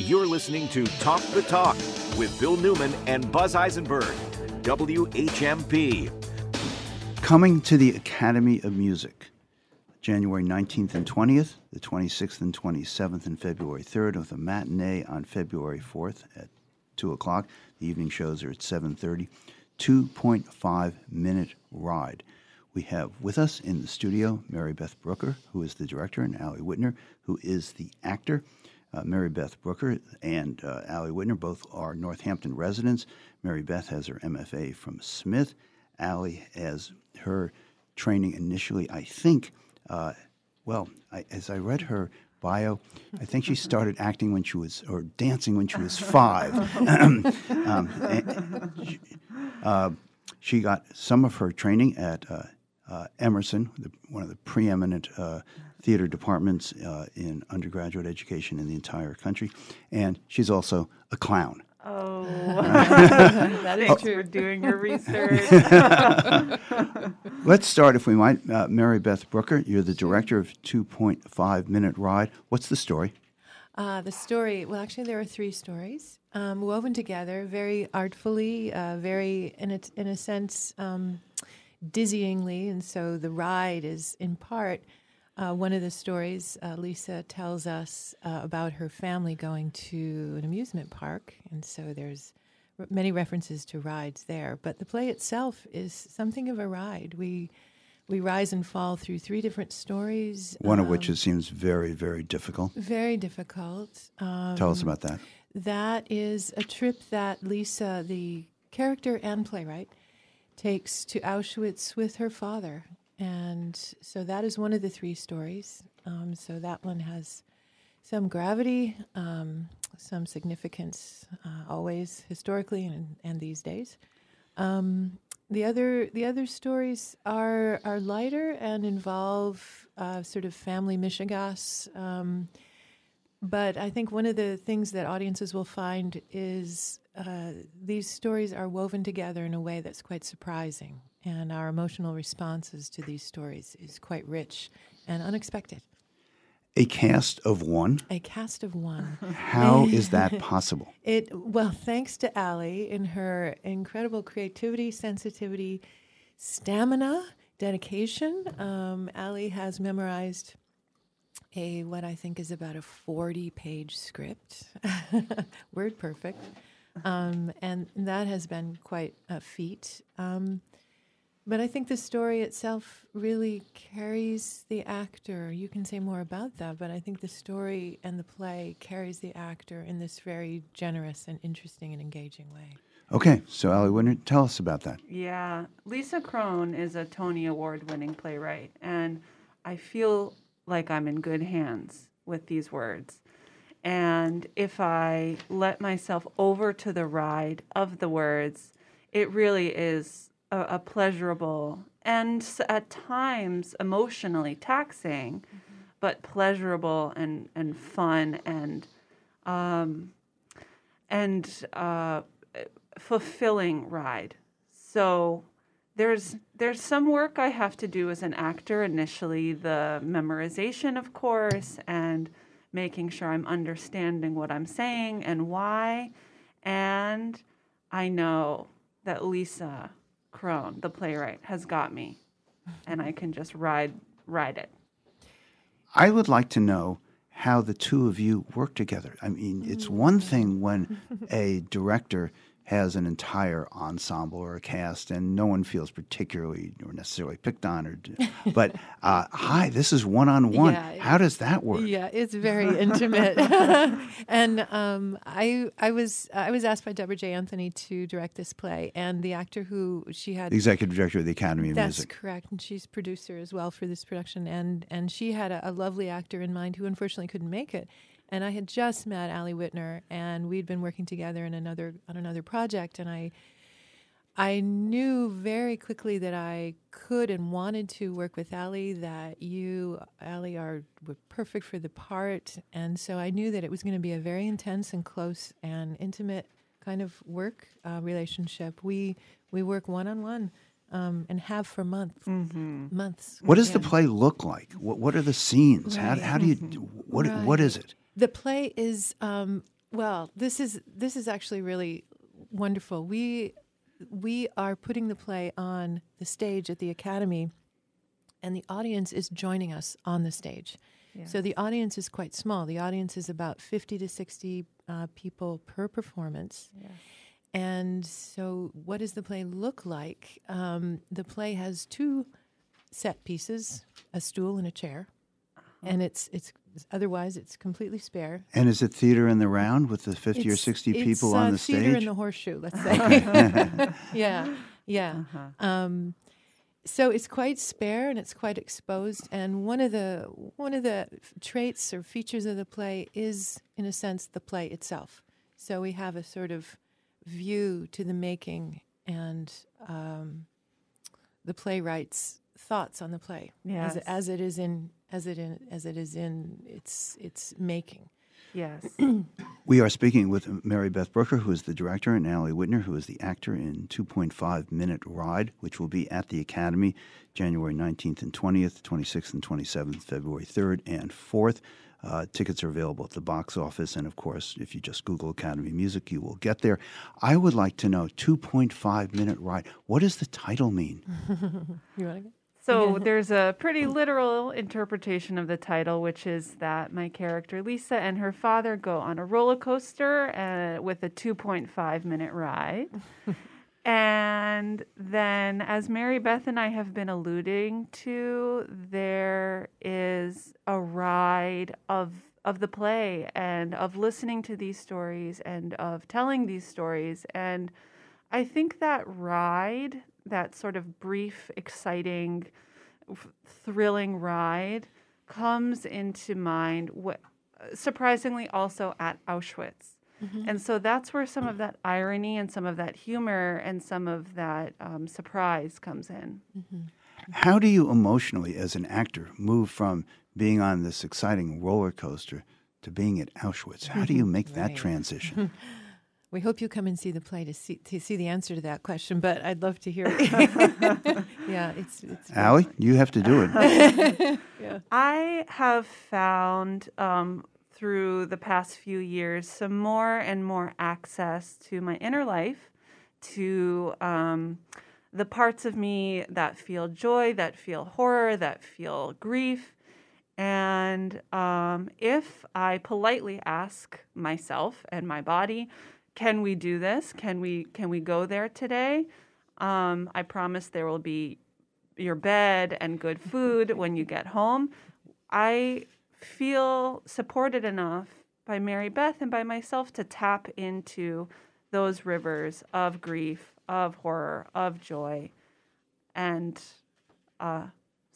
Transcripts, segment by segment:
You're listening to Talk the Talk with Bill Newman and Buzz Eisenberg, WHMP. Coming to the Academy of Music, January 19th and 20th, the 26th and 27th, and February 3rd, with a matinee on February 4th at 2 o'clock. The evening shows are at 7.30. 2.5 minute ride. We have with us in the studio Mary Beth Brooker, who is the director, and Allie Wittner, who is the actor. Uh, Mary Beth Brooker and uh, Allie Wittner both are Northampton residents. Mary Beth has her MFA from Smith. Allie has her training initially, I think, uh, well, I, as I read her bio, I think she started acting when she was, or dancing when she was five. um, she, uh, she got some of her training at uh, uh, Emerson, the, one of the preeminent uh, theater departments uh, in undergraduate education in the entire country, and she's also a clown. Oh, that is true. For doing your research. Let's start, if we might. Uh, Mary Beth Brooker, you're the director of 2.5 Minute Ride. What's the story? Uh, the story, well, actually, there are three stories um, woven together very artfully, uh, very, in a, in a sense, um, dizzyingly. And so the ride is in part uh, one of the stories uh, Lisa tells us uh, about her family going to an amusement park, and so there's r- many references to rides there. But the play itself is something of a ride. We we rise and fall through three different stories. One um, of which it seems very, very difficult. Very difficult. Um, Tell us about that. That is a trip that Lisa, the character and playwright, takes to Auschwitz with her father. And so that is one of the three stories. Um, so that one has some gravity, um, some significance, uh, always historically and, and these days. Um, the other the other stories are are lighter and involve uh, sort of family mishigas. Um, but I think one of the things that audiences will find is uh, these stories are woven together in a way that's quite surprising and our emotional responses to these stories is quite rich and unexpected. A cast of one. A cast of one. How is that possible? It well, thanks to Allie in her incredible creativity, sensitivity, stamina, dedication. Um, Allie has memorized a what I think is about a forty-page script, word perfect, um, and that has been quite a feat. Um, but I think the story itself really carries the actor. You can say more about that, but I think the story and the play carries the actor in this very generous and interesting and engaging way. Okay, so Allie Wittner, tell us about that. Yeah, Lisa Kron is a Tony Award winning playwright, and I feel like I'm in good hands with these words. And if I let myself over to the ride of the words, it really is a, a pleasurable and at times emotionally taxing, mm-hmm. but pleasurable and, and fun and um, and uh, fulfilling ride. So there's there's some work I have to do as an actor initially, the memorization, of course, and making sure I'm understanding what I'm saying and why. And I know that Lisa Kron, the playwright, has got me, and I can just ride ride it. I would like to know how the two of you work together. I mean, it's one thing when a director has an entire ensemble or a cast, and no one feels particularly or necessarily picked on. Or, but uh, hi, this is one on one. How does that work? Yeah, it's very intimate. and um, I, I was, I was asked by Deborah J. Anthony to direct this play, and the actor who she had, the executive director of the Academy of that's Music. That's correct, and she's producer as well for this production, and and she had a, a lovely actor in mind who unfortunately couldn't make it. And I had just met Allie Wittner, and we'd been working together in another on another project, and I. I knew very quickly that I could and wanted to work with Allie, that you, Allie, are were perfect for the part. And so I knew that it was going to be a very intense and close and intimate kind of work uh, relationship. We we work one on one and have for months. Mm-hmm. Months. What does the play look like? What What are the scenes? Right. How, how do you? What right. What is it? The play is um, Well, this is this is actually really wonderful. We we are putting the play on the stage at the Academy, and the audience is joining us on the stage. So the audience is quite small. The audience is about fifty to sixty uh, people per performance. And so, what does the play look like? Um, the play has two set pieces: a stool and a chair, and it's it's otherwise it's completely spare. And is it theater in the round with the 50 or 60 it's, people uh, on the theater stage? in the horseshoe, let's say. yeah, yeah. Um, so it's quite spare and it's quite exposed. And one of the one of the traits or features of the play is, in a sense, the play itself. So we have a sort of view to the making and um, the playwright's thoughts on the play as, as it is in as it in as it is in its its making. Yes. We are speaking with Mary Beth Brooker, who is the director, and Allie Whitner, who is the actor in 2.5 Minute Ride, which will be at the Academy January 19th and 20th, 26th and 27th, February 3rd and 4th. Uh, tickets are available at the box office, and of course, if you just Google Academy Music, you will get there. I would like to know 2.5 Minute Ride. What does the title mean? You want to? So there's a pretty literal interpretation of the title, which is that my character Lisa and her father go on a roller coaster uh, with a 2.5 minute ride. and then, as Mary Beth and I have been alluding to, there is a ride of of the play and of listening to these stories and of telling these stories and I think that ride, that sort of brief, exciting, thrilling ride, comes into mind. Wh- surprisingly, also at Auschwitz, mm-hmm. and so that's where some of that irony and some of that humor and some of that um, surprise comes in. Mm-hmm. How do you emotionally, as an actor, move from being on this exciting roller coaster to being at Auschwitz? How do mm-hmm. you make that transition? We hope you come and see the play to see to see the answer to that question, but I'd love to hear it. yeah, it's it's Allie, you have to do it. yeah. I have found um, through the past few years some more and more access to my inner life, to um, the parts of me that feel joy, that feel horror, that feel grief. And um, if I politely ask myself and my body, can we do this? Can we can we go there today? Um, I promise there will be your bed and good food when you get home. I feel supported enough by Mary Beth and by myself to tap into those rivers of grief, of horror, of joy, and uh,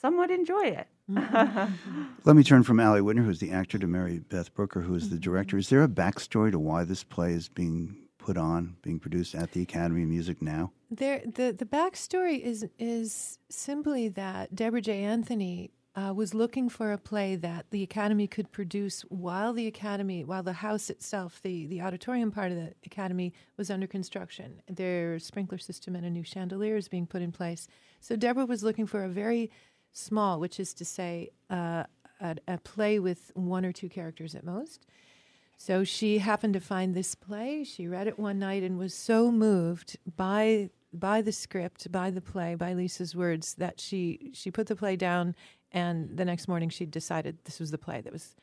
somewhat enjoy it. Let me turn from Allie Wittner, who's the actor, to Mary Beth Brooker, who is the director. Is there a backstory to why this play is being put on, being produced at the Academy of Music now? There, the the backstory is is simply that Deborah J. Anthony uh, was looking for a play that the Academy could produce while the Academy, while the house itself, the the auditorium part of the Academy was under construction. Their sprinkler system and a new chandelier is being put in place. So Deborah was looking for a very small, which is to say, uh, a, a play with one or two characters at most. So she happened to find this play. She read it one night and was so moved by by the script, by the play, by Lisa's words that she she put the play down and the next morning she decided this was the play that was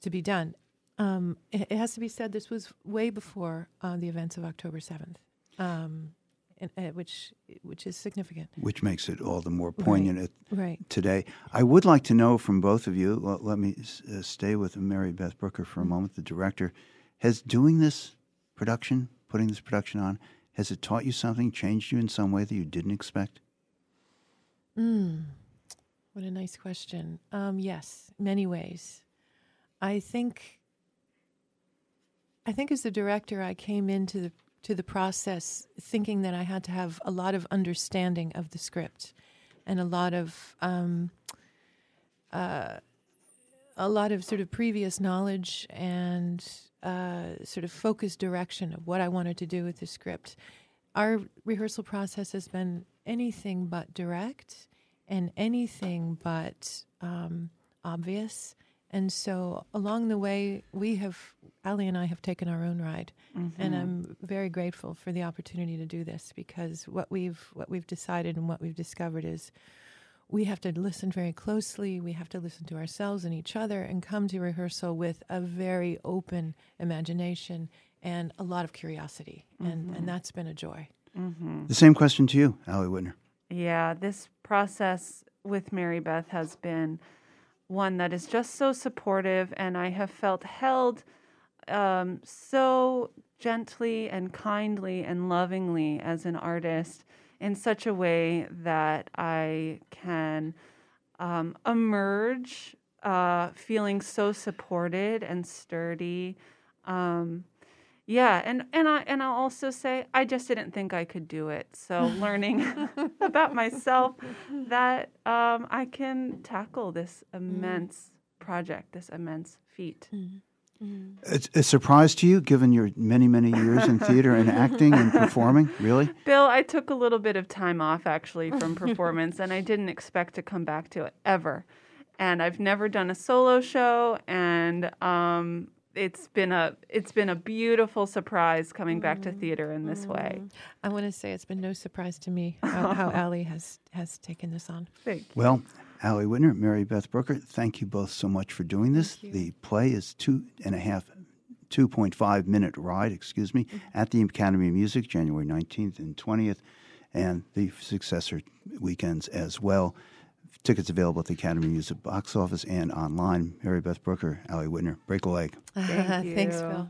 to be done. Um, it, it has to be said this was way before uh, the events of October seventh, um, and, uh, which which is significant. Which makes it all the more poignant at, Right. today. I would like to know from both of you, let, let me uh, stay with Mary Beth Brooker for a moment, the director. Has doing this production, putting this production on, has it taught you something, changed you in some way that you didn't expect? Mm, What a nice question. Um, yes, many ways. I think. I think as a director, I came into the to the process thinking that I had to have a lot of understanding of the script, and a lot of um, uh, a lot of sort of previous knowledge and uh, sort of focused direction of what I wanted to do with the script. Our rehearsal process has been anything but direct and anything but um, obvious And so along the way, we have, Allie and I have taken our own ride. And mm-hmm. I'm very grateful for the opportunity to do this because what we've, what we've decided and what we've discovered is we have to listen very closely. We have to listen to ourselves and each other and come to rehearsal with a very open imagination and a lot of curiosity. And, and mm-hmm. that's been a joy. Mm-hmm. The same question to you, Allie Wittner. Yeah, this process with Mary Beth has been one that is just so supportive, and I have felt held um, so gently and kindly and lovingly as an artist in such a way that I can um, emerge uh, feeling so supported and sturdy. Um, yeah, and and I and I'll also say I just didn't think I could do it. So learning about myself that um, I can tackle this immense project, this immense feat. It's a surprise to you, given your many, many years in theater and acting and performing? Really? Bill, I took a little bit of time off actually from performance, and I didn't expect to come back to it ever. And I've never done a solo show, and um, it's been a it's been a beautiful surprise coming back to mm-hmm. theater in this way. Mm-hmm. I want to say it's been no surprise to me how, how Allie has, has taken this on. Thank you. Well, Allie Wittner, Mary Beth Brooker, thank you both so much for doing this. The play is two and a half, 2.5 minute ride, excuse me, mm-hmm. at the Academy of Music, January 19th and 20th, and the successor weekends as well. Tickets available at the Academy Music box office and online. Mary Beth Brooker, Allie Wittner, break a leg. Thank Thanks, you. Phil.